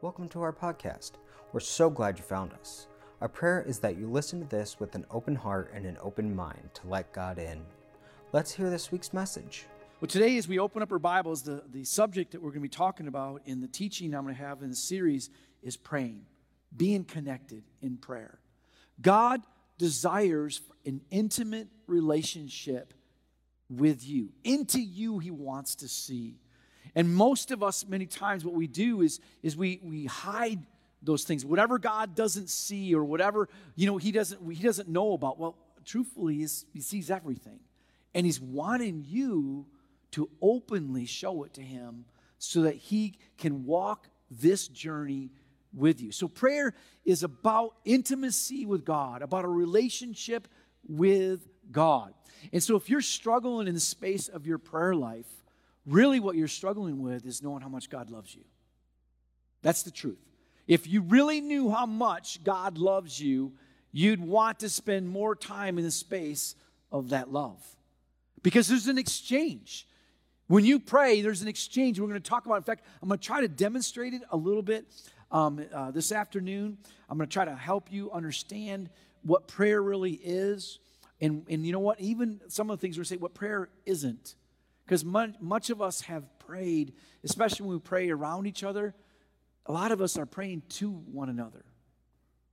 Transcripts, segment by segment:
Welcome to our podcast. We're so glad you found us. Our prayer is that you listen to this with an open heart and an open mind to let God in. Let's hear this week's message. Well, today, as we open up our Bibles, the, the subject that we're going to be talking about in the teaching I'm going to have in the series is praying, being connected in prayer. God desires an intimate relationship with you. Into you, He wants to see. And most of us, many times, what we do is, is we, we hide those things. Whatever God doesn't see or whatever, you know, He doesn't, he doesn't know about. Well, truthfully, He sees everything. And He's wanting you to openly show it to Him so that He can walk this journey with you. So, prayer is about intimacy with God, about a relationship with God. And so, if you're struggling in the space of your prayer life, really what you're struggling with is knowing how much God loves you. That's the truth. If you really knew how much God loves you, you'd want to spend more time in the space of that love. Because there's an exchange. When you pray, there's an exchange. We're going to talk about. In fact, I'm going to try to demonstrate it a little bit um, uh, this afternoon. I'm going to try to help you understand what prayer really is. And, and you know what? Even some of the things we're saying, what prayer isn't. Because much, of us have prayed, especially when we pray around each other, a lot of us are praying to one another.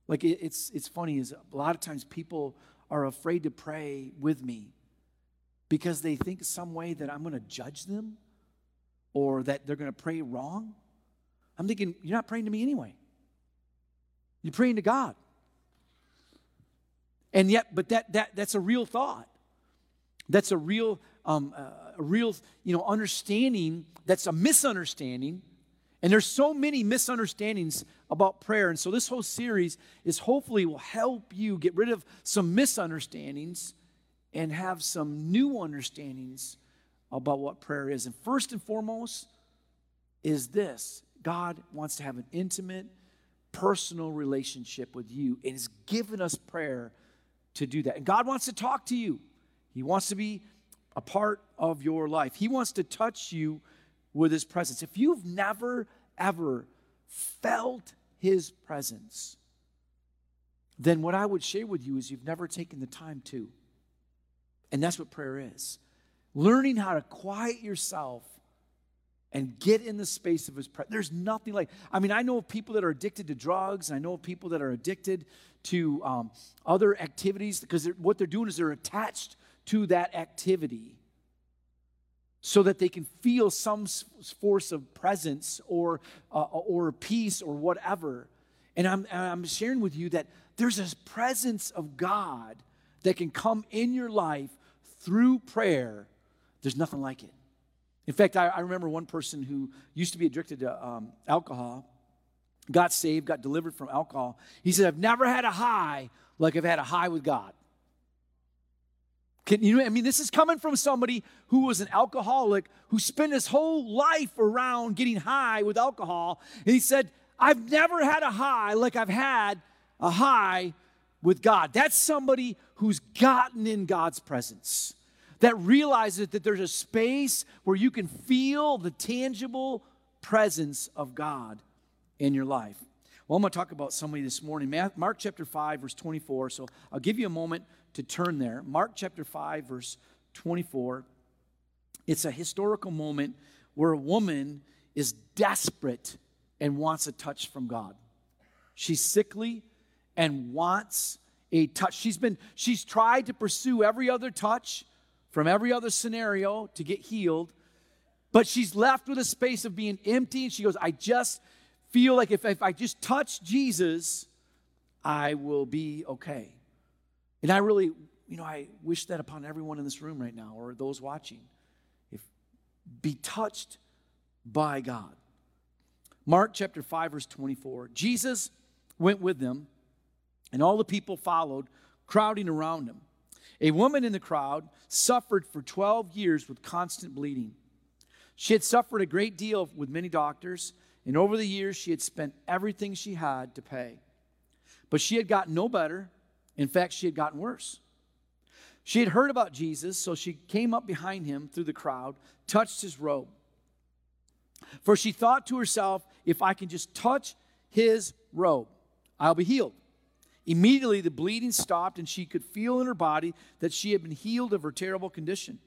Like it, it's, it's funny, is a lot of times people are afraid to pray with me because they think some way that I'm going to judge them or that they're going to pray wrong. I'm thinking, you're not praying to me anyway. You're praying to God. And yet, but that, that that's a real thought. That's a real, um, uh, a real, you know, understanding. That's a misunderstanding. And there's so many misunderstandings about prayer. And so this whole series is hopefully will help you get rid of some misunderstandings and have some new understandings about what prayer is. And first and foremost is this God wants to have an intimate, personal relationship with you and has given us prayer to do that. And God wants to talk to you, He wants to be a part of your life, He wants to touch you with His presence. If you've never, ever felt His presence, then what I would share with you is you've never taken the time to. And that's what prayer is learning how to quiet yourself and get in the space of his presence. There's nothing like, I mean, I know of people that are addicted to drugs. and I know of people that are addicted to um, other activities because they're, what they're doing is they're attached to that activity so that they can feel some force of presence or, uh, or peace or whatever. And I'm, I'm sharing with you that there's this presence of God that can come in your life through prayer, there's nothing like it. In fact, I, I remember one person who used to be addicted to um, alcohol, got saved, got delivered from alcohol. He said, I've never had a high like I've had a high with God. Can you know, I mean, this is coming from somebody who was an alcoholic who spent his whole life around getting high with alcohol. And he said, I've never had a high like I've had a high with God. That's somebody who's gotten in God's presence, that realizes that there's a space where you can feel the tangible presence of God in your life. Well, I'm going to talk about somebody this morning. Mark chapter 5, verse 24. So I'll give you a moment to turn there. Mark chapter 5, verse 24. It's a historical moment where a woman is desperate and wants a touch from God. She's sickly, and wants a touch. She's been she's tried to pursue every other touch from every other scenario to get healed, but she's left with a space of being empty and she goes, "I just feel like if, if I just touch Jesus, I will be okay." And I really, you know, I wish that upon everyone in this room right now or those watching. If be touched by God. Mark chapter 5 verse 24. Jesus went with them and all the people followed, crowding around him. A woman in the crowd suffered for 12 years with constant bleeding. She had suffered a great deal with many doctors, and over the years she had spent everything she had to pay. But she had gotten no better. In fact, she had gotten worse. She had heard about Jesus, so she came up behind him through the crowd, touched his robe. For she thought to herself, if I can just touch his robe, I'll be healed. Immediately, the bleeding stopped, and she could feel in her body that she had been healed of her terrible condition.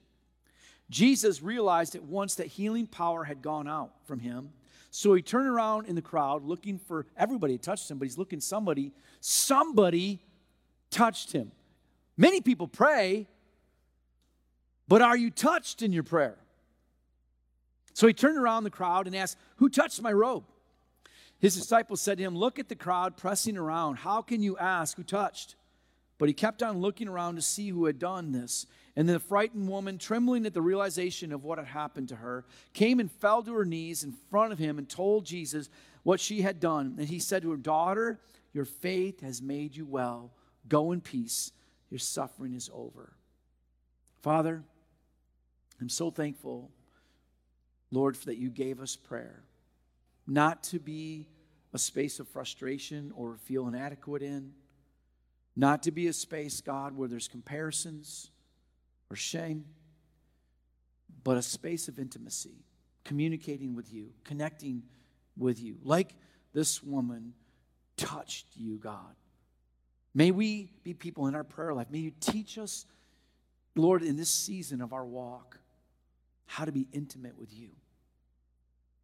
Jesus realized at once that healing power had gone out from him. So he turned around in the crowd looking for everybody to touch him, but he's looking somebody, somebody touched him. Many people pray, but are you touched in your prayer? So he turned around the crowd and asked, Who touched my robe? His disciples said to him, Look at the crowd pressing around. How can you ask who touched? But he kept on looking around to see who had done this. And the frightened woman, trembling at the realization of what had happened to her, came and fell to her knees in front of him and told Jesus what she had done. And he said to her, Daughter, your faith has made you well. Go in peace. Your suffering is over. Father, I'm so thankful, Lord, that you gave us prayer not to be a space of frustration or feel inadequate in, not to be a space, God, where there's comparisons or shame, but a space of intimacy, communicating with you, connecting with you. Like this woman touched you, God. May we be people in our prayer life. May you teach us, Lord, in this season of our walk, how to be intimate with you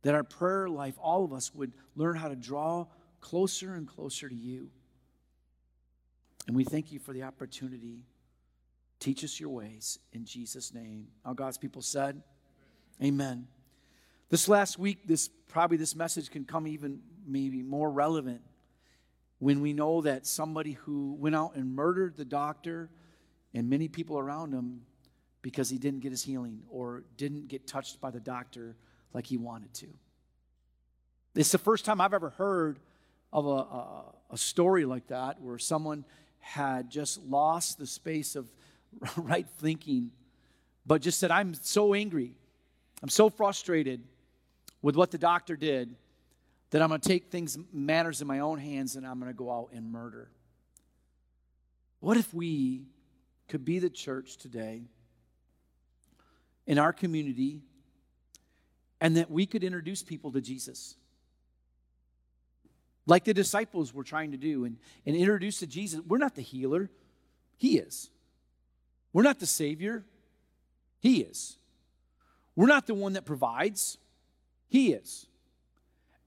that our prayer life, all of us, would learn how to draw closer and closer to you. And we thank you for the opportunity. Teach us your ways in Jesus' name. All God's people said, Amen. This last week, this probably this message can come even maybe more relevant when we know that somebody who went out and murdered the doctor and many people around him because he didn't get his healing or didn't get touched by the doctor like he wanted to. It's the first time I've ever heard of a, a, a story like that where someone had just lost the space of right thinking, but just said, I'm so angry, I'm so frustrated with what the doctor did that I'm going to take things, matters in my own hands, and I'm going to go out and murder. What if we could be the church today in our community and that we could introduce people to Jesus. Like the disciples were trying to do and, and introduce to Jesus. We're not the healer, He is. We're not the Savior, He is. We're not the one that provides, He is.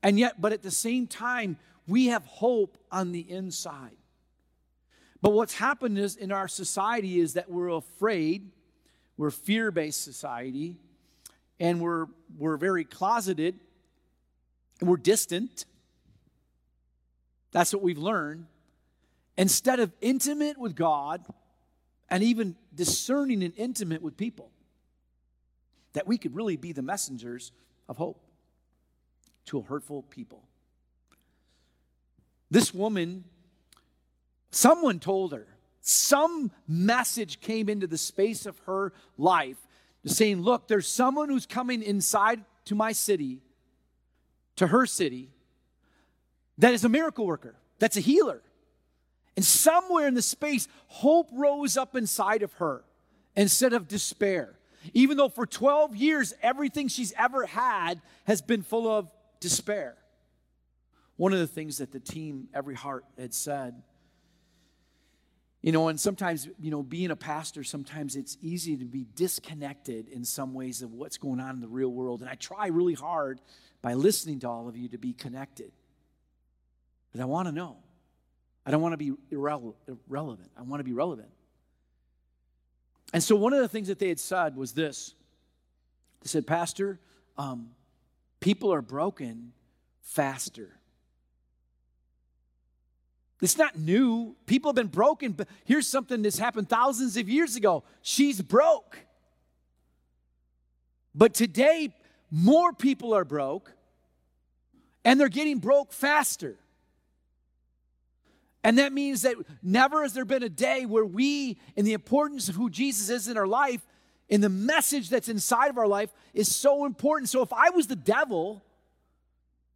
And yet, but at the same time, we have hope on the inside. But what's happened is in our society is that we're afraid, we're fear based society, and we're, we're very closeted and we're distant. That's what we've learned. Instead of intimate with God and even discerning and intimate with people, that we could really be the messengers of hope to hurtful people. This woman, someone told her, some message came into the space of her life saying, Look, there's someone who's coming inside to my city, to her city, that is a miracle worker, that's a healer. And somewhere in the space, hope rose up inside of her instead of despair. Even though for 12 years, everything she's ever had has been full of despair. One of the things that the team, Every Heart, had said you know, and sometimes, you know, being a pastor, sometimes it's easy to be disconnected in some ways of what's going on in the real world. And I try really hard by listening to all of you to be connected. But I want to know. I don't want to be irrelevant. I want to be relevant. And so one of the things that they had said was this they said, Pastor, um, people are broken faster it's not new. People have been broken, but here's something that's happened thousands of years ago. She's broke. But today, more people are broke, and they're getting broke faster. And that means that never has there been a day where we, in the importance of who Jesus is in our life, in the message that's inside of our life, is so important. So if I was the devil,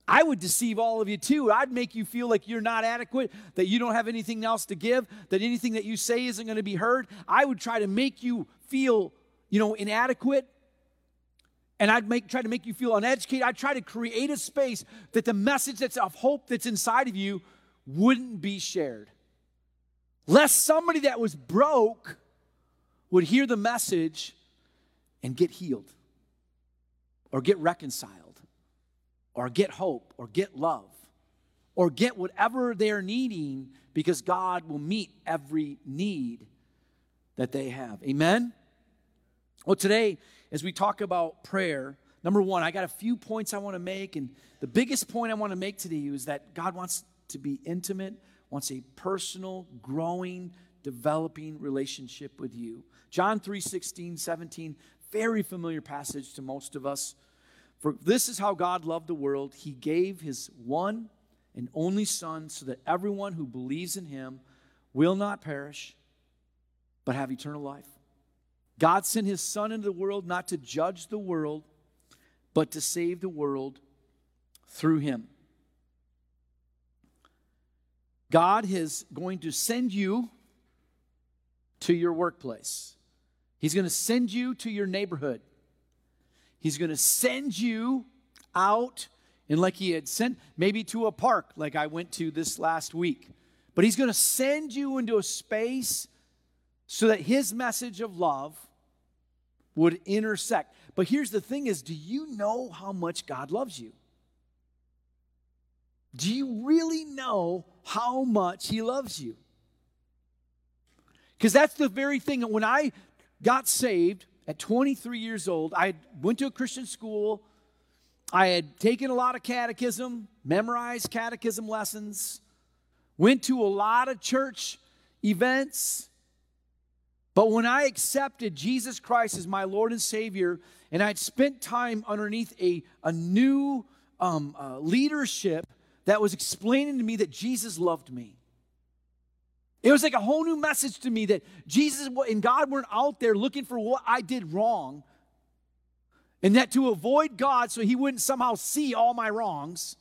I would deceive all of you too. I'd make you feel like you're not adequate, that you don't have anything else to give, that anything that you say isn't going to be heard. I would try to make you feel, you know, inadequate. and I'd make, try to make you feel uneducated. I'd try to create a space that the message that's of hope that's inside of you wouldn't be shared. Lest somebody that was broke would hear the message and get healed, or get reconciled, or get hope, or get love, or get whatever they're needing because God will meet every need that they have. Amen? Well, today, as we talk about prayer, number one, I got a few points I want to make. And the biggest point I want to make today is that God wants to be intimate, wants a personal, growing, developing relationship with you. John 3 16, 17, very familiar passage to most of us. For this is how God loved the world. He gave his one and only Son so that everyone who believes in him will not perish, but have eternal life. God sent his Son into the world not to judge the world, but to save the world through him. God is going to send you to your workplace. He's going to send you to your neighborhood. He's going to send you out and like he had sent maybe to a park like I went to this last week. But he's going to send you into a space so that his message of love would intersect. But here's the thing is do you know how much God loves you? Do you really know how much he loves you? Because that's the very thing when I got saved at 23 years old, I went to a Christian school. I had taken a lot of catechism, memorized catechism lessons, went to a lot of church events. But when I accepted Jesus Christ as my Lord and Savior, and I'd spent time underneath a, a new um, uh, leadership that was explaining to me that Jesus loved me. It was like a whole new message to me that Jesus and God weren't out there looking for what I did wrong, and that to avoid God so he wouldn't somehow see all my wrongs,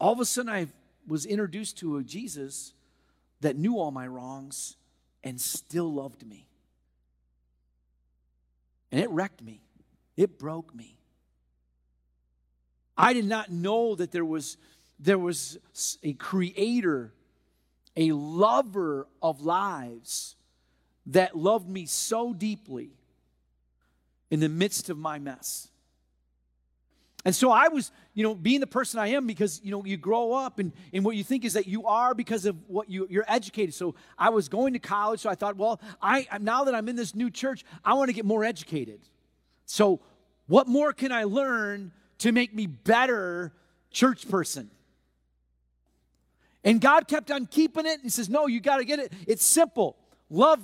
all of a sudden I was introduced to a Jesus that knew all my wrongs and still loved me. And it wrecked me, it broke me. I did not know that there was, there was a creator, a lover of lives that loved me so deeply in the midst of my mess. And so I was, you know, being the person I am because, you know, you grow up and, and what you think is that you are because of what you, you're educated. So I was going to college, so I thought, well, I now that I'm in this new church, I want to get more educated. So what more can I learn to make me better church person? And God kept on keeping it. He says, no, you got to get it. It's simple. Love,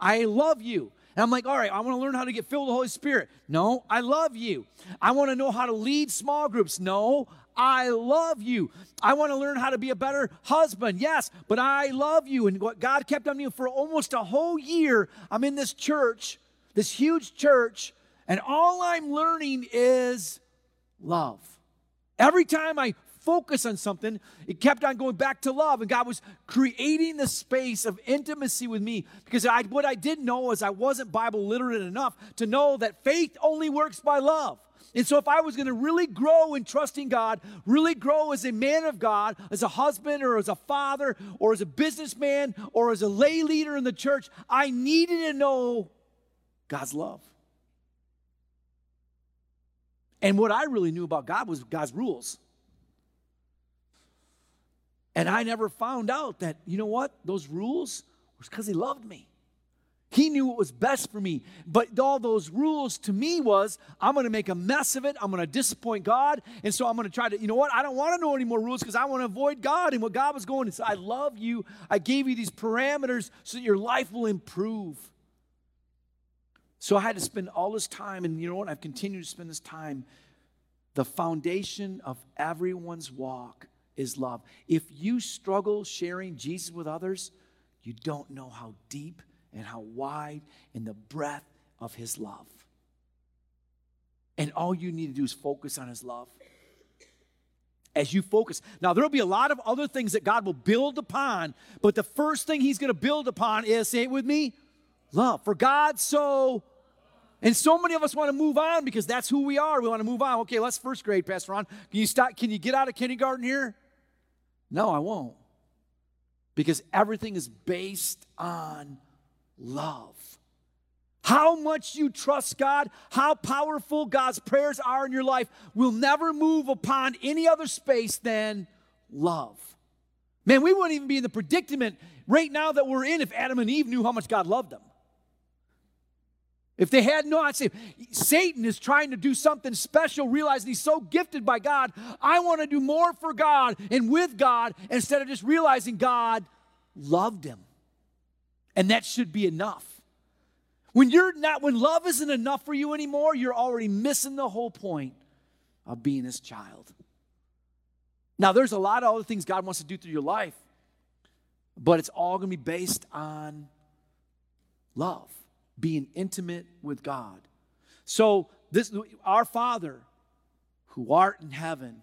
I love you. And I'm like, all right, I want to learn how to get filled with the Holy Spirit. No, I love you. I want to know how to lead small groups. No, I love you. I want to learn how to be a better husband. Yes, but I love you. And what God kept on me for almost a whole year, I'm in this church, this huge church, and all I'm learning is love. Every time I focus on something, it kept on going back to love. And God was creating the space of intimacy with me because I, what I didn't know is I wasn't Bible literate enough to know that faith only works by love. And so, if I was going to really grow in trusting God, really grow as a man of God, as a husband or as a father or as a businessman or as a lay leader in the church, I needed to know God's love. And what I really knew about God was God's rules. And I never found out that, you know what, those rules was because he loved me. He knew what was best for me. But all those rules to me was I'm going to make a mess of it. I'm going to disappoint God. And so I'm going to try to, you know what? I don't want to know any more rules because I want to avoid God and what God was going to say. I love you. I gave you these parameters so that your life will improve. So I had to spend all this time, and you know what? I've continued to spend this time. The foundation of everyone's walk is love. If you struggle sharing Jesus with others, you don't know how deep and how wide and the breadth of his love. And all you need to do is focus on his love. As you focus. Now, there'll be a lot of other things that God will build upon, but the first thing he's going to build upon is, say it with me, love. For God so And so many of us want to move on because that's who we are. We want to move on. Okay, let's first grade, Pastor Ron. Can you stop? Can you get out of kindergarten here? No, I won't. Because everything is based on love. How much you trust God, how powerful God's prayers are in your life will never move upon any other space than love. Man, we wouldn't even be in the predicament right now that we're in if Adam and Eve knew how much God loved them. If they had no, I'd say Satan is trying to do something special, realizing he's so gifted by God. I want to do more for God and with God instead of just realizing God loved him. And that should be enough. When you're not, when love isn't enough for you anymore, you're already missing the whole point of being his child. Now, there's a lot of other things God wants to do through your life, but it's all going to be based on love, being intimate with God. So, this our Father who art in heaven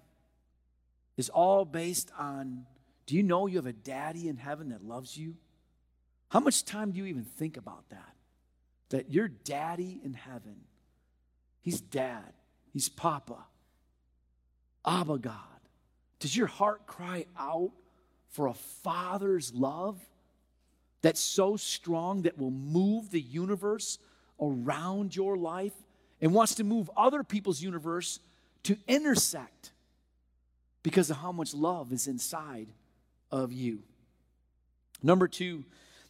is all based on do you know you have a daddy in heaven that loves you? How much time do you even think about that? That your daddy in heaven, he's dad, he's papa, Abba God. Does your heart cry out for a father's love that's so strong that will move the universe around your life and wants to move other people's universe to intersect because of how much love is inside of you? Number two,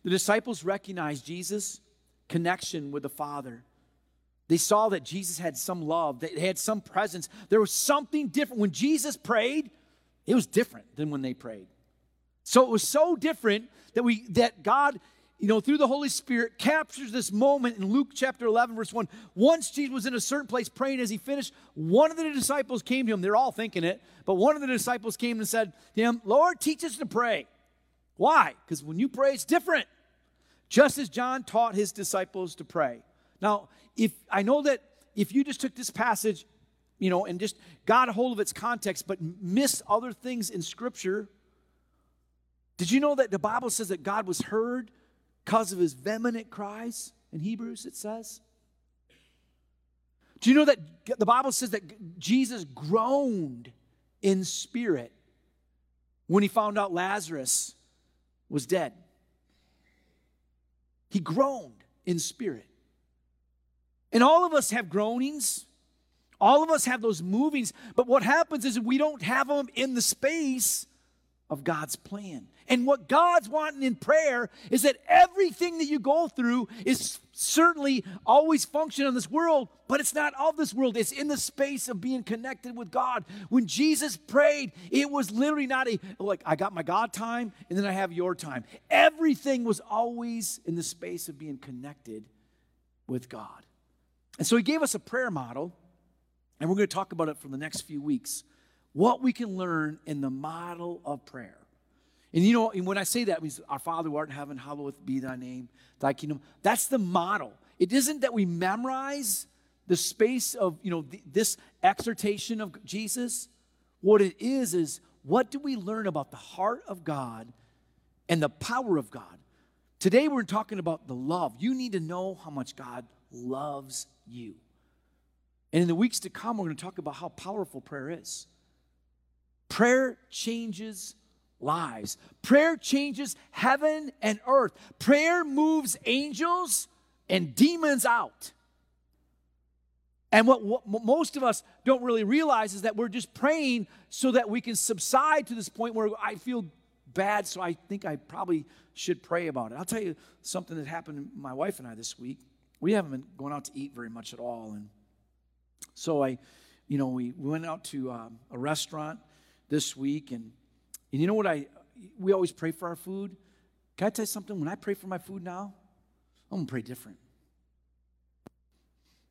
the disciples recognized Jesus' connection with the Father. They saw that Jesus had some love, that had some presence. There was something different. When Jesus prayed, it was different than when they prayed. So it was so different that we that God, you know, through the Holy Spirit captures this moment in Luke chapter 11 verse 1. Once Jesus was in a certain place praying as he finished, one of the disciples came to him. They're all thinking it, but one of the disciples came and said to him, "Lord, teach us to pray." Why? Because when you pray it's different. Just as John taught his disciples to pray. Now, if I know that if you just took this passage you know, and just got a hold of its context, but missed other things in Scripture. Did you know that the Bible says that God was heard because of his vehement cries? In Hebrews, it says. Do you know that the Bible says that Jesus groaned in spirit when he found out Lazarus was dead? He groaned in spirit. And all of us have groanings all of us have those movings, but what happens is we don't have them in the space of God's plan. And what God's wanting in prayer is that everything that you go through is certainly always functioning in this world, but it's not of this world. It's in the space of being connected with God. When Jesus prayed, it was literally not a like I got my God time and then I have your time. Everything was always in the space of being connected with God. And so he gave us a prayer model and we're going to talk about it for the next few weeks. What we can learn in the model of prayer. And you know, and when I say that, means our Father who art in heaven, hallowed be thy name, thy kingdom. That's the model. It isn't that we memorize the space of, you know, th- this exhortation of Jesus. What it is, is what do we learn about the heart of God and the power of God? Today we're talking about the love. You need to know how much God loves you. And in the weeks to come, we're going to talk about how powerful prayer is. Prayer changes lives, prayer changes heaven and earth. Prayer moves angels and demons out. And what, what, most of us don't really realize is that we're just praying so that we can subside to this point where I feel bad, so I think I probably should pray about it. I'll tell you something that happened to my wife and I this week. We haven't been going out to eat very much at all, and so I, you know, we, we went out to um, a restaurant this week, and, and you know what I, we always pray for our food. Can I tell you something? When I pray for my food now, I'm gonna pray different.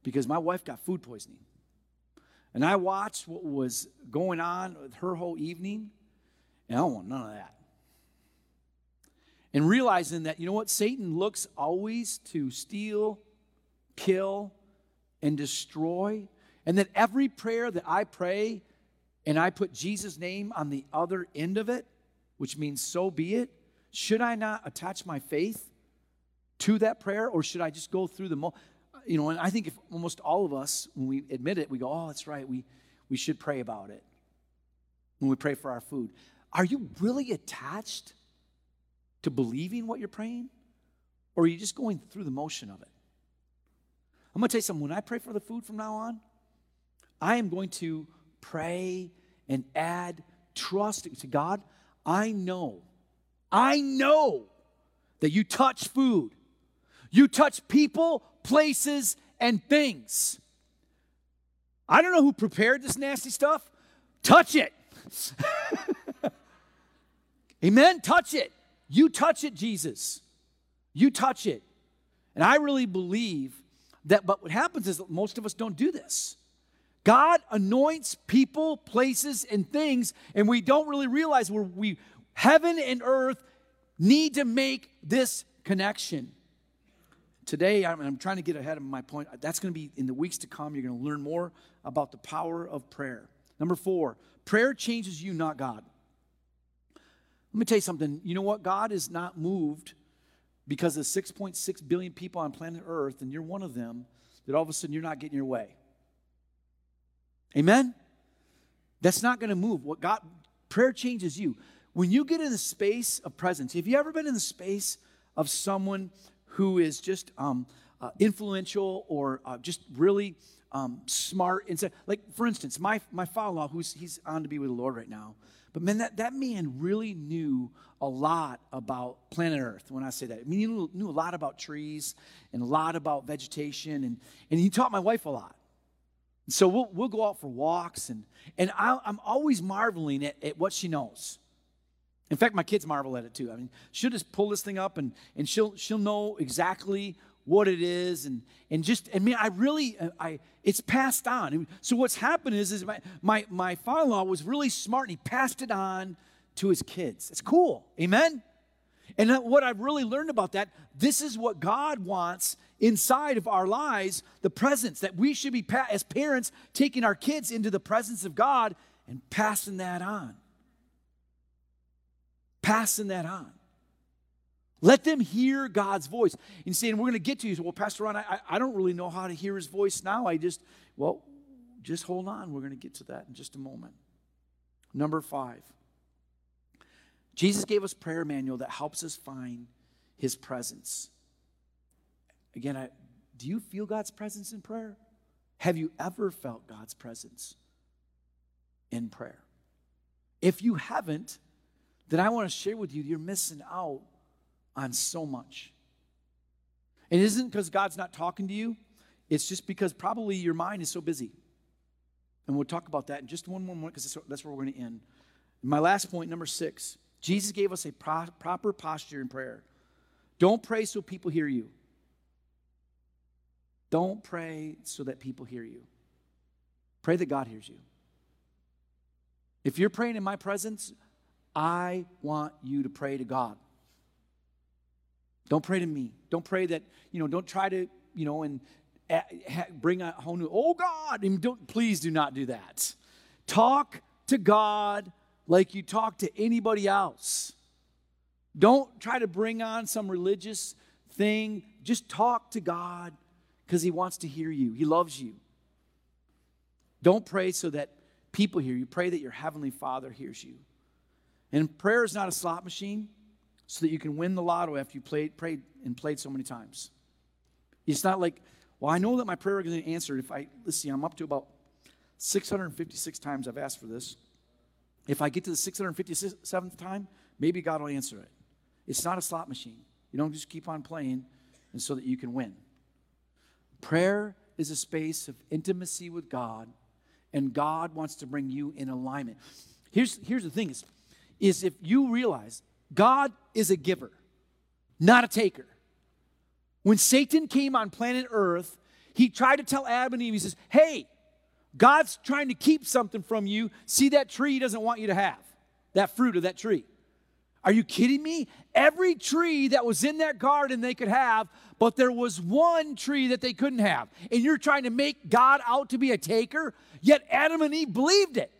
Because my wife got food poisoning. And I watched what was going on with her whole evening, and I don't want none of that. And realizing that, you know what, Satan looks always to steal, kill, and destroy and that every prayer that I pray and I put Jesus' name on the other end of it, which means so be it, should I not attach my faith to that prayer or should I just go through the mo- you know, and I think if almost all of us, when we admit it, we go, oh, that's right, we, we should pray about it when we pray for our food. Are you really attached to believing what you're praying? Or are you just going through the motion of it? I'm going to tell you something. When I pray for the food from now on, I am going to pray and add trust to God. I know, I know that you touch food, you touch people, places, and things. I don't know who prepared this nasty stuff. Touch it. Amen. Touch it. You touch it, Jesus. You touch it. And I really believe that, but what happens is that most of us don't do this. God anoints people, places, and things, and we don't really realize where we, heaven and earth, need to make this connection. Today, I'm, I'm trying to get ahead of my point. That's going to be in the weeks to come. You're going to learn more about the power of prayer. Number four, prayer changes you, not God. Let me tell you something. You know what? God is not moved because of 6.6 billion people on planet Earth, and you're one of them, that all of a sudden you're not getting your way. Amen? That's not going to move. What God prayer changes you. When you get in the space of presence, have you ever been in the space of someone who is just um, uh, influential or uh, just really um, smart? And like for instance, my my father-in-law, who's he's on to be with the Lord right now. But man, that, that man really knew a lot about planet Earth when I say that. I mean, he knew, knew a lot about trees and a lot about vegetation, and, and he taught my wife a lot. So we'll, we'll go out for walks, and, and i am always marveling at, at what she knows. In fact, my kids marvel at it too. I mean, she'll just pull this thing up and, and she'll, she'll know exactly what it is and and just I mean I really I it's passed on. So what's happened is is my my, my father-in-law was really smart and he passed it on to his kids. It's cool. Amen. And what I've really learned about that, this is what God wants inside of our lives, the presence that we should be as parents taking our kids into the presence of God and passing that on. Passing that on. Let them hear God's voice. And saying, we're going to get to you. So, well, Pastor Ron, I, I don't really know how to hear his voice now. I just, well, just hold on. We're going to get to that in just a moment. Number five, Jesus gave us prayer manual that helps us find his presence. Again, I, do you feel God's presence in prayer? Have you ever felt God's presence in prayer? If you haven't, then I want to share with you, you're missing out on so much. It isn't because God's not talking to you, it's just because probably your mind is so busy. And we'll talk about that in just one more moment because that's where we're going to end. My last point, number six Jesus gave us a pro- proper posture in prayer. Don't pray so people hear you. Don't pray so that people hear you. Pray that God hears you. If you're praying in my presence, I want you to pray to God. Don't pray to me. Don't pray that, you know, don't try to, you know, and uh, bring a whole new, oh God, and don't, please do not do that. Talk to God like you talk to anybody else. Don't try to bring on some religious thing. Just talk to God because He wants to hear you, He loves you. Don't pray so that people hear you. Pray that your Heavenly Father hears you. And prayer is not a slot machine so that you can win the lotto after you played, prayed and played so many times. It's not like, well, I know that my prayer is going to answer if I, let's see, I'm up to about 656 times I've asked for this. If I get to the 657th time, maybe God will answer it. It's not a slot machine. You don't just keep on playing and so that you can win. Prayer is a space of intimacy with God, and God wants to bring you in alignment. Here's, here's the thing is, is if you realize God is a giver, not a taker. When Satan came on planet Earth, he tried to tell Adam and Eve, he says, Hey, God's trying to keep something from you. See that tree he doesn't want you to have, that fruit of that tree. Are you kidding me? Every tree that was in that garden they could have, but there was one tree that they couldn't have. And you're trying to make God out to be a taker, yet Adam and Eve believed it.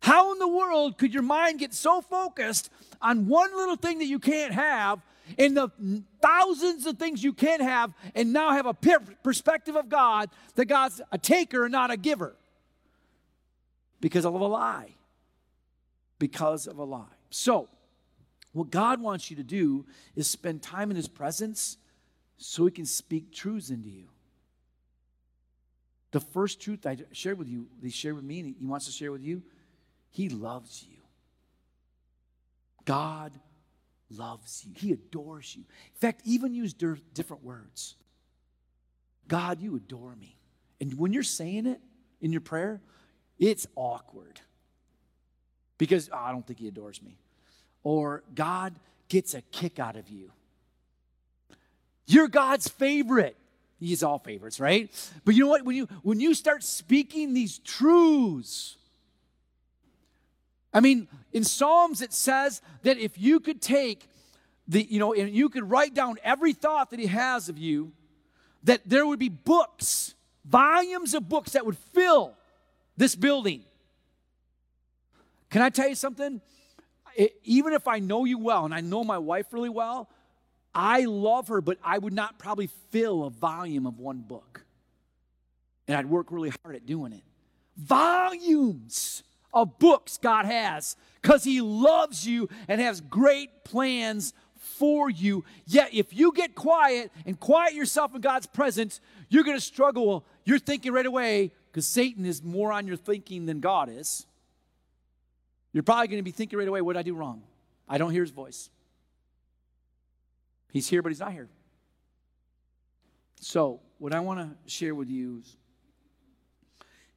How in the world could your mind get so focused on one little thing that you can't have in the thousands of things you can have and now have a perspective of God that God's a taker and not a giver because of a lie. Because of a lie. So, what God wants you to do is spend time in His presence so He can speak truths into you. The first truth I shared with you, He shared with me, and He wants to share with you, He loves you. God loves you. He adores you. In fact, even use different words. God, you adore me. And when you're saying it in your prayer, it's awkward because oh, I don't think he adores me. Or God gets a kick out of you. You're God's favorite. He's all favorites, right? But you know what? When you when you start speaking these truths, I mean, in Psalms it says that if you could take the, you know, and you could write down every thought that he has of you, that there would be books, volumes of books that would fill this building. Can I tell you something? It, even if I know you well and I know my wife really well, I love her, but I would not probably fill a volume of one book. And I'd work really hard at doing it. Volumes of books God has because He loves you and has great plans for you. Yet, if you get quiet and quiet yourself in God's presence, you're going to struggle. You're thinking right away, because Satan is more on your thinking than God is. You're probably going to be thinking right away, what did I do wrong? I don't hear his voice. He's here, but he's not here. So, what I want to share with you is,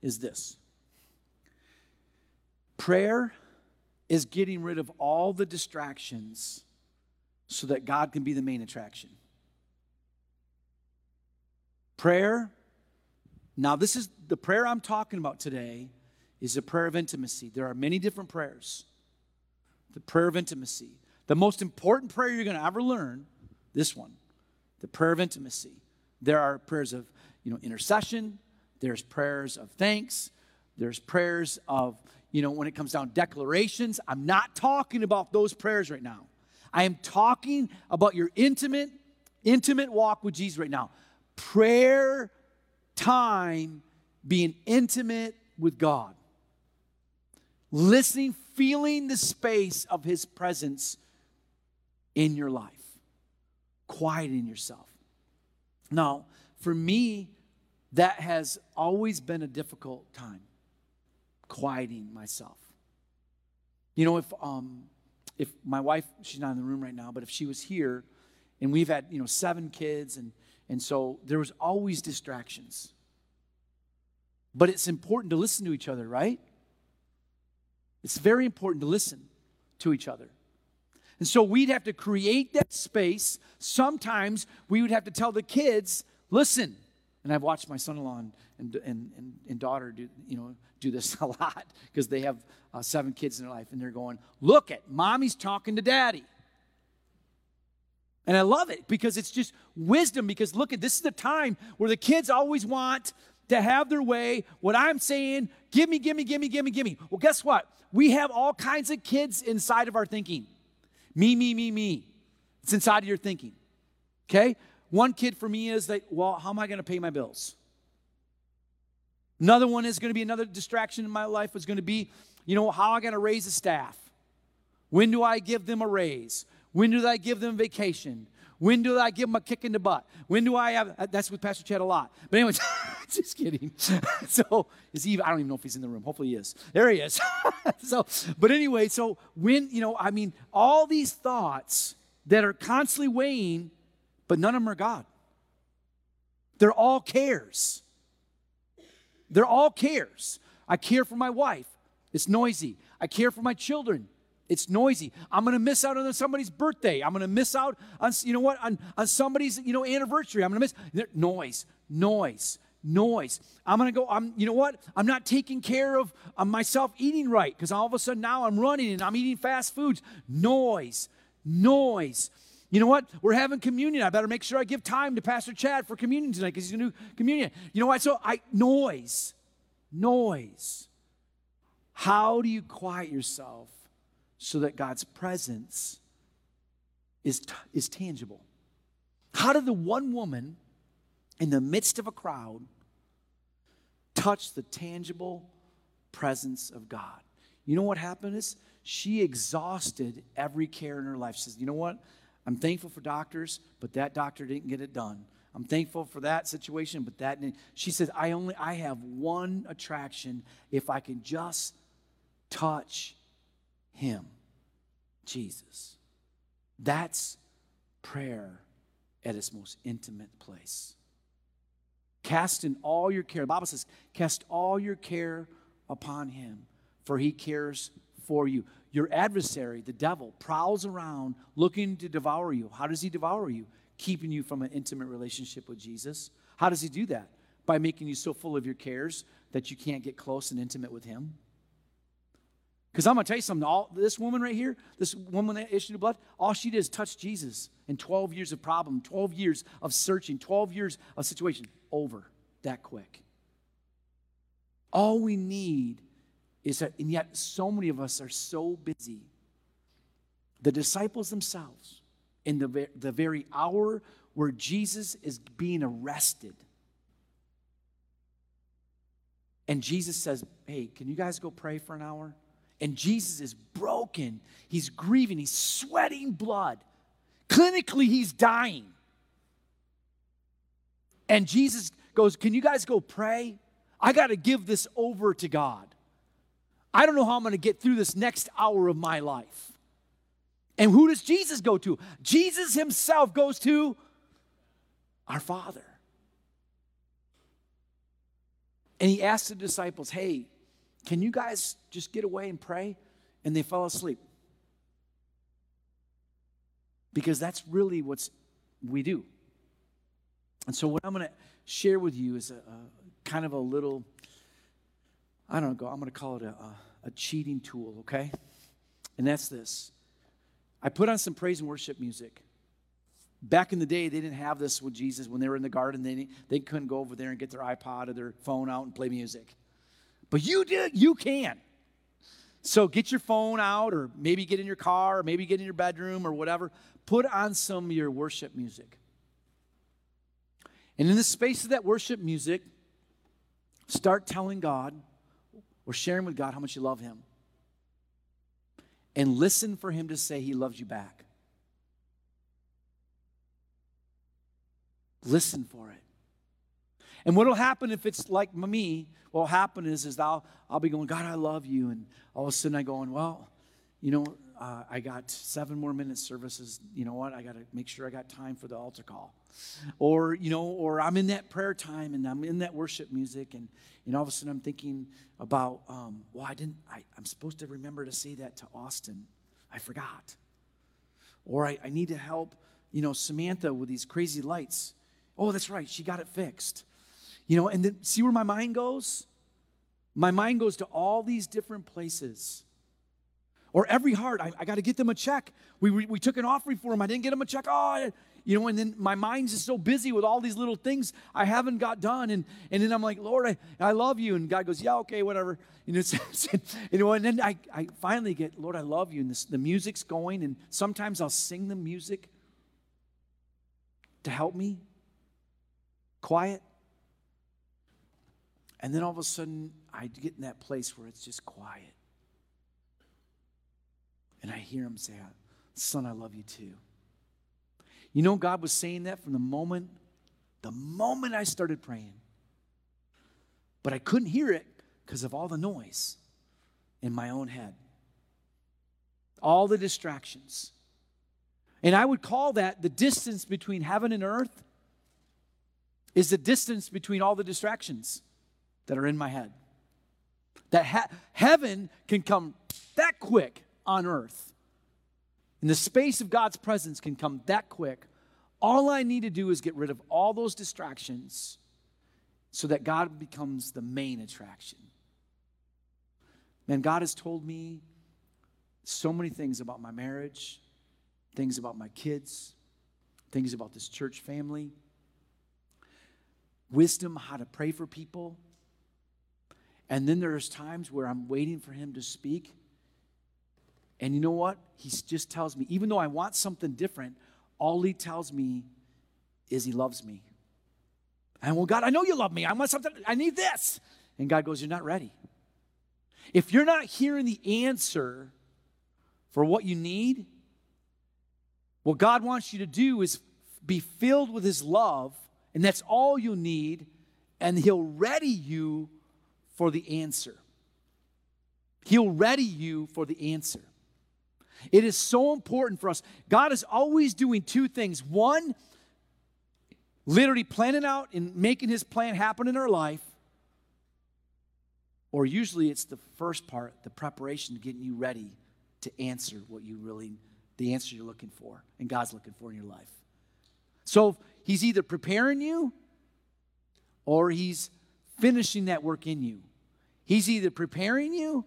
is this prayer is getting rid of all the distractions so that God can be the main attraction. Prayer, now this is the prayer I'm talking about today is a prayer of intimacy. There are many different prayers. The prayer of intimacy. The most important prayer you're going to ever learn, this one, the prayer of intimacy. There are prayers of, you know, intercession, there's prayers of thanks, there's prayers of, you know, when it comes down declarations. I'm not talking about those prayers right now. I am talking about your intimate, intimate walk with Jesus right now. Prayer time being intimate with God. Listening, feeling the space of His presence in your life. Quieting yourself. Now, for me, that has always been a difficult time. Quieting myself. You know, if um, if my wife, she's not in the room right now, but if she was here, and we've had you know seven kids, and and so there was always distractions. But it's important to listen to each other, right? It's very important to listen to each other. And so we'd have to create that space. Sometimes we would have to tell the kids, listen. And I've watched my son-in-law and, and, and, and daughter do, you know, do this a lot because they have uh, seven kids in their life and they're going, look at mommy's talking to daddy. And I love it because it's just wisdom. Because look at this is the time where the kids always want to have their way. What I'm saying, give me, give me, give me, give me, give me. Well, guess what? We have all kinds of kids inside of our thinking. Me, me, me, me. It's inside of your thinking. Okay? One kid for me is that, well, how am I going to pay my bills? Another one is going to be another distraction in my life is going to be, you know, how I got to raise a staff. When do I give them a raise? When do I give them vacation? When do I give them a kick in the butt? When do I have? That's with Pastor Chad a lot. But anyways, just kidding. so is he? I don't even know if he's in the room. Hopefully he is. There he is. so, but anyway, so when you know, I mean, all these thoughts that are constantly weighing, but none of them are God. They're all cares. They're all cares. I care for my wife. It's noisy. I care for my children. It's noisy. I'm going to miss out on somebody's birthday. I'm going to miss out on, you know what, on, on somebody's, you know, anniversary. I'm going to miss noise, noise, noise. I'm going to go, I'm, you know what? I'm not taking care of, of myself eating right because all of a sudden now I'm running and I'm eating fast foods. Noise, noise. You know what? We're having communion. I better make sure I give time to Pastor Chad for communion tonight because he's going to do communion. You know what? So I, noise, noise. How do you quiet yourself so that God's presence is, is tangible. How did the one woman in the midst of a crowd touch the tangible presence of God? You know what happened is she exhausted every care in her life. She says, You know what? I'm thankful for doctors, but that doctor didn't get it done. I'm thankful for that situation, but that didn't. She says, I only I have one attraction if I can just touch him, Jesus. That's prayer at its most intimate place. Cast in all your care. The Bible says, cast all your care upon him, for he cares for you. Your adversary, the devil, prowls around looking to devour you. How does he devour you? Keeping you from an intimate relationship with Jesus. How does he do that? By making you so full of your cares that you can't get close and intimate with him. Because I'm going to tell you something. All, this woman right here, this woman that issued of blood, all she did is touch Jesus in 12 years of problem, 12 years of searching, 12 years of situation. Over that quick. All we need is that, and yet so many of us are so busy. The disciples themselves, in the, the very hour where Jesus is being arrested, and Jesus says, Hey, can you guys go pray for an hour? And Jesus is broken. He's grieving. He's sweating blood. Clinically, he's dying. And Jesus goes, Can you guys go pray? I got to give this over to God. I don't know how I'm going to get through this next hour of my life. And who does Jesus go to? Jesus himself goes to our Father. And he asks the disciples, Hey, can you guys just get away and pray? And they fell asleep. Because that's really what we do. And so, what I'm going to share with you is a, a, kind of a little, I don't know, I'm going to call it a, a, a cheating tool, okay? And that's this I put on some praise and worship music. Back in the day, they didn't have this with Jesus. When they were in the garden, they, they couldn't go over there and get their iPod or their phone out and play music. But you do, you can. So get your phone out, or maybe get in your car, or maybe get in your bedroom, or whatever. Put on some of your worship music. And in the space of that worship music, start telling God or sharing with God how much you love Him. And listen for Him to say He loves you back. Listen for it. And what will happen if it's like me? What will happen is, is I'll, I'll be going, God, I love you. And all of a sudden I going, well, you know, uh, I got seven more minutes services. You know what? I got to make sure I got time for the altar call. Or, you know, or I'm in that prayer time and I'm in that worship music. And, and all of a sudden I'm thinking about, um, well, I didn't, I, I'm supposed to remember to say that to Austin. I forgot. Or I, I need to help, you know, Samantha with these crazy lights. Oh, that's right. She got it fixed. You know, and then see where my mind goes? My mind goes to all these different places. Or every heart, I, I got to get them a check. We, we, we, took an offering for them. I didn't get them a check. Oh, you know, and then my mind's just so busy with all these little things I haven't got done. And, and then I'm like, Lord, I, I love you. And God goes, yeah, okay, whatever. You know, you know and then I, I finally get, Lord, I love you. And this, the music's going. And sometimes I'll sing the music to help me. Quiet. And then all of a sudden, I get in that place where it's just quiet. And I hear him say, Son, I love you too. You know, God was saying that from the moment, the moment I started praying. But I couldn't hear it because of all the noise in my own head, all the distractions. And I would call that the distance between heaven and earth is the distance between all the distractions that are in my head. That ha- heaven can come that quick on earth. And the space of God's presence can come that quick. All I need to do is get rid of all those distractions so that God becomes the main attraction. Man, God has told me so many things about my marriage, things about my kids, things about this church family, wisdom how to pray for people, and then there's times where I'm waiting for him to speak. And you know what? He just tells me, even though I want something different, all he tells me is he loves me. And well, God, I know you love me. I want something, I need this. And God goes, You're not ready. If you're not hearing the answer for what you need, what God wants you to do is be filled with His love, and that's all you need, and He'll ready you for the answer. He'll ready you for the answer. It is so important for us. God is always doing two things. One, literally planning out and making his plan happen in our life. Or usually it's the first part, the preparation, getting you ready to answer what you really, the answer you're looking for and God's looking for in your life. So he's either preparing you or he's finishing that work in you. He's either preparing you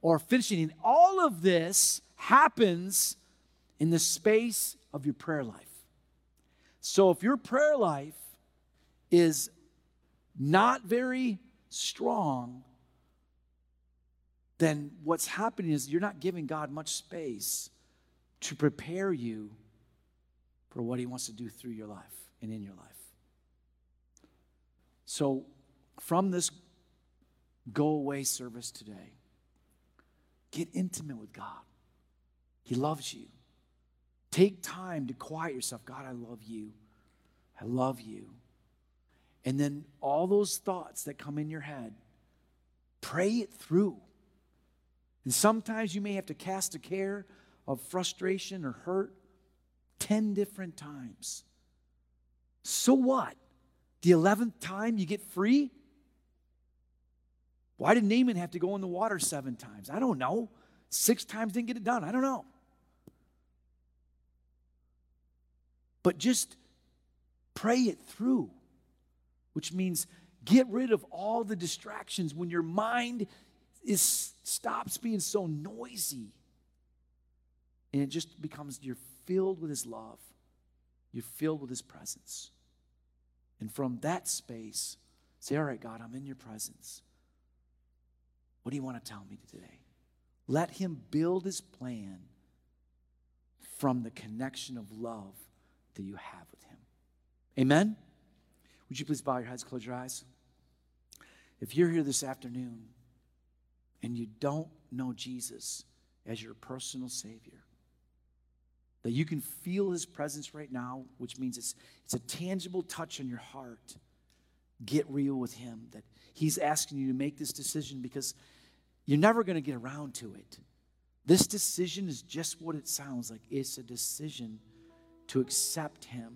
or finishing. And all of this happens in the space of your prayer life. So if your prayer life is not very strong, then what's happening is you're not giving God much space to prepare you for what He wants to do through your life and in your life. So, from this go away service today, get intimate with God. He loves you. Take time to quiet yourself. God, I love you. I love you. And then all those thoughts that come in your head, pray it through. And sometimes you may have to cast a care of frustration or hurt 10 different times. So what? The 11th time you get free? Why did Naaman have to go in the water seven times? I don't know. Six times didn't get it done. I don't know. But just pray it through, which means get rid of all the distractions when your mind is stops being so noisy and it just becomes you're filled with his love. You're filled with his presence. And from that space say all right god i'm in your presence. What do you want to tell me today? Let him build his plan from the connection of love that you have with him amen would you please bow your heads close your eyes if you're here this afternoon and you don't know Jesus as your personal Savior, that you can feel His presence right now, which means it's, it's a tangible touch on your heart. Get real with Him, that He's asking you to make this decision because you're never going to get around to it. This decision is just what it sounds like it's a decision to accept Him,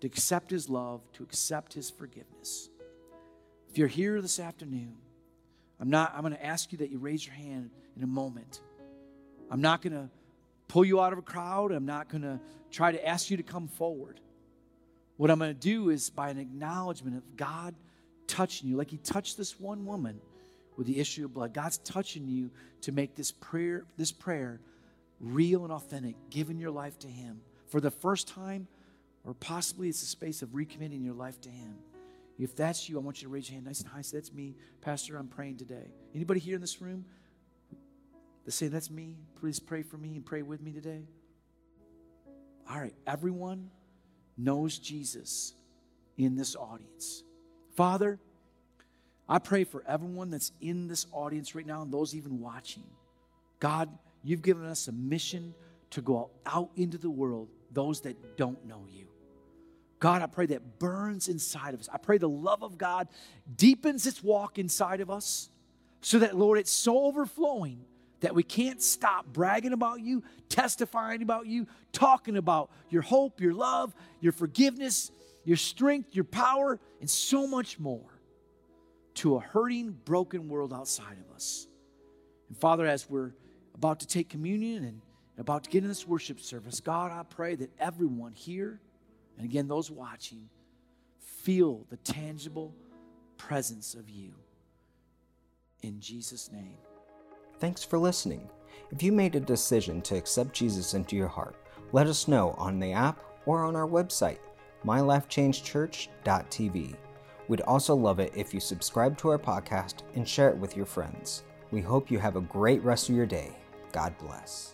to accept His love, to accept His forgiveness. If you're here this afternoon I'm not, I'm going to ask you that you raise your hand in a moment. I'm not going to pull you out of a crowd. I'm not going to try to ask you to come forward. What I'm going to do is by an acknowledgement of God touching you, like He touched this one woman with the issue of blood. God's touching you to make this prayer, this prayer real and authentic, giving your life to Him for the first time, or possibly it's a space of recommitting your life to Him. If that's you, I want you to raise your hand nice and high. Say, that's me. Pastor, I'm praying today. Anybody here in this room that say, that's me? Please pray for me and pray with me today. All right, everyone knows Jesus in this audience. Father, I pray for everyone that's in this audience right now and those even watching. God, you've given us a mission to go out into the world, those that don't know you. God, I pray that burns inside of us. I pray the love of God deepens its walk inside of us so that, Lord, it's so overflowing that we can't stop bragging about you, testifying about you, talking about your hope, your love, your forgiveness, your strength, your power, and so much more to a hurting, broken world outside of us. And Father, as we're about to take communion and about to get in this worship service, God, I pray that everyone here, and again, those watching, feel the tangible presence of you. In Jesus' name. Thanks for listening. If you made a decision to accept Jesus into your heart, let us know on the app or on our website, mylifechangechurch.tv. We'd also love it if you subscribe to our podcast and share it with your friends. We hope you have a great rest of your day. God bless.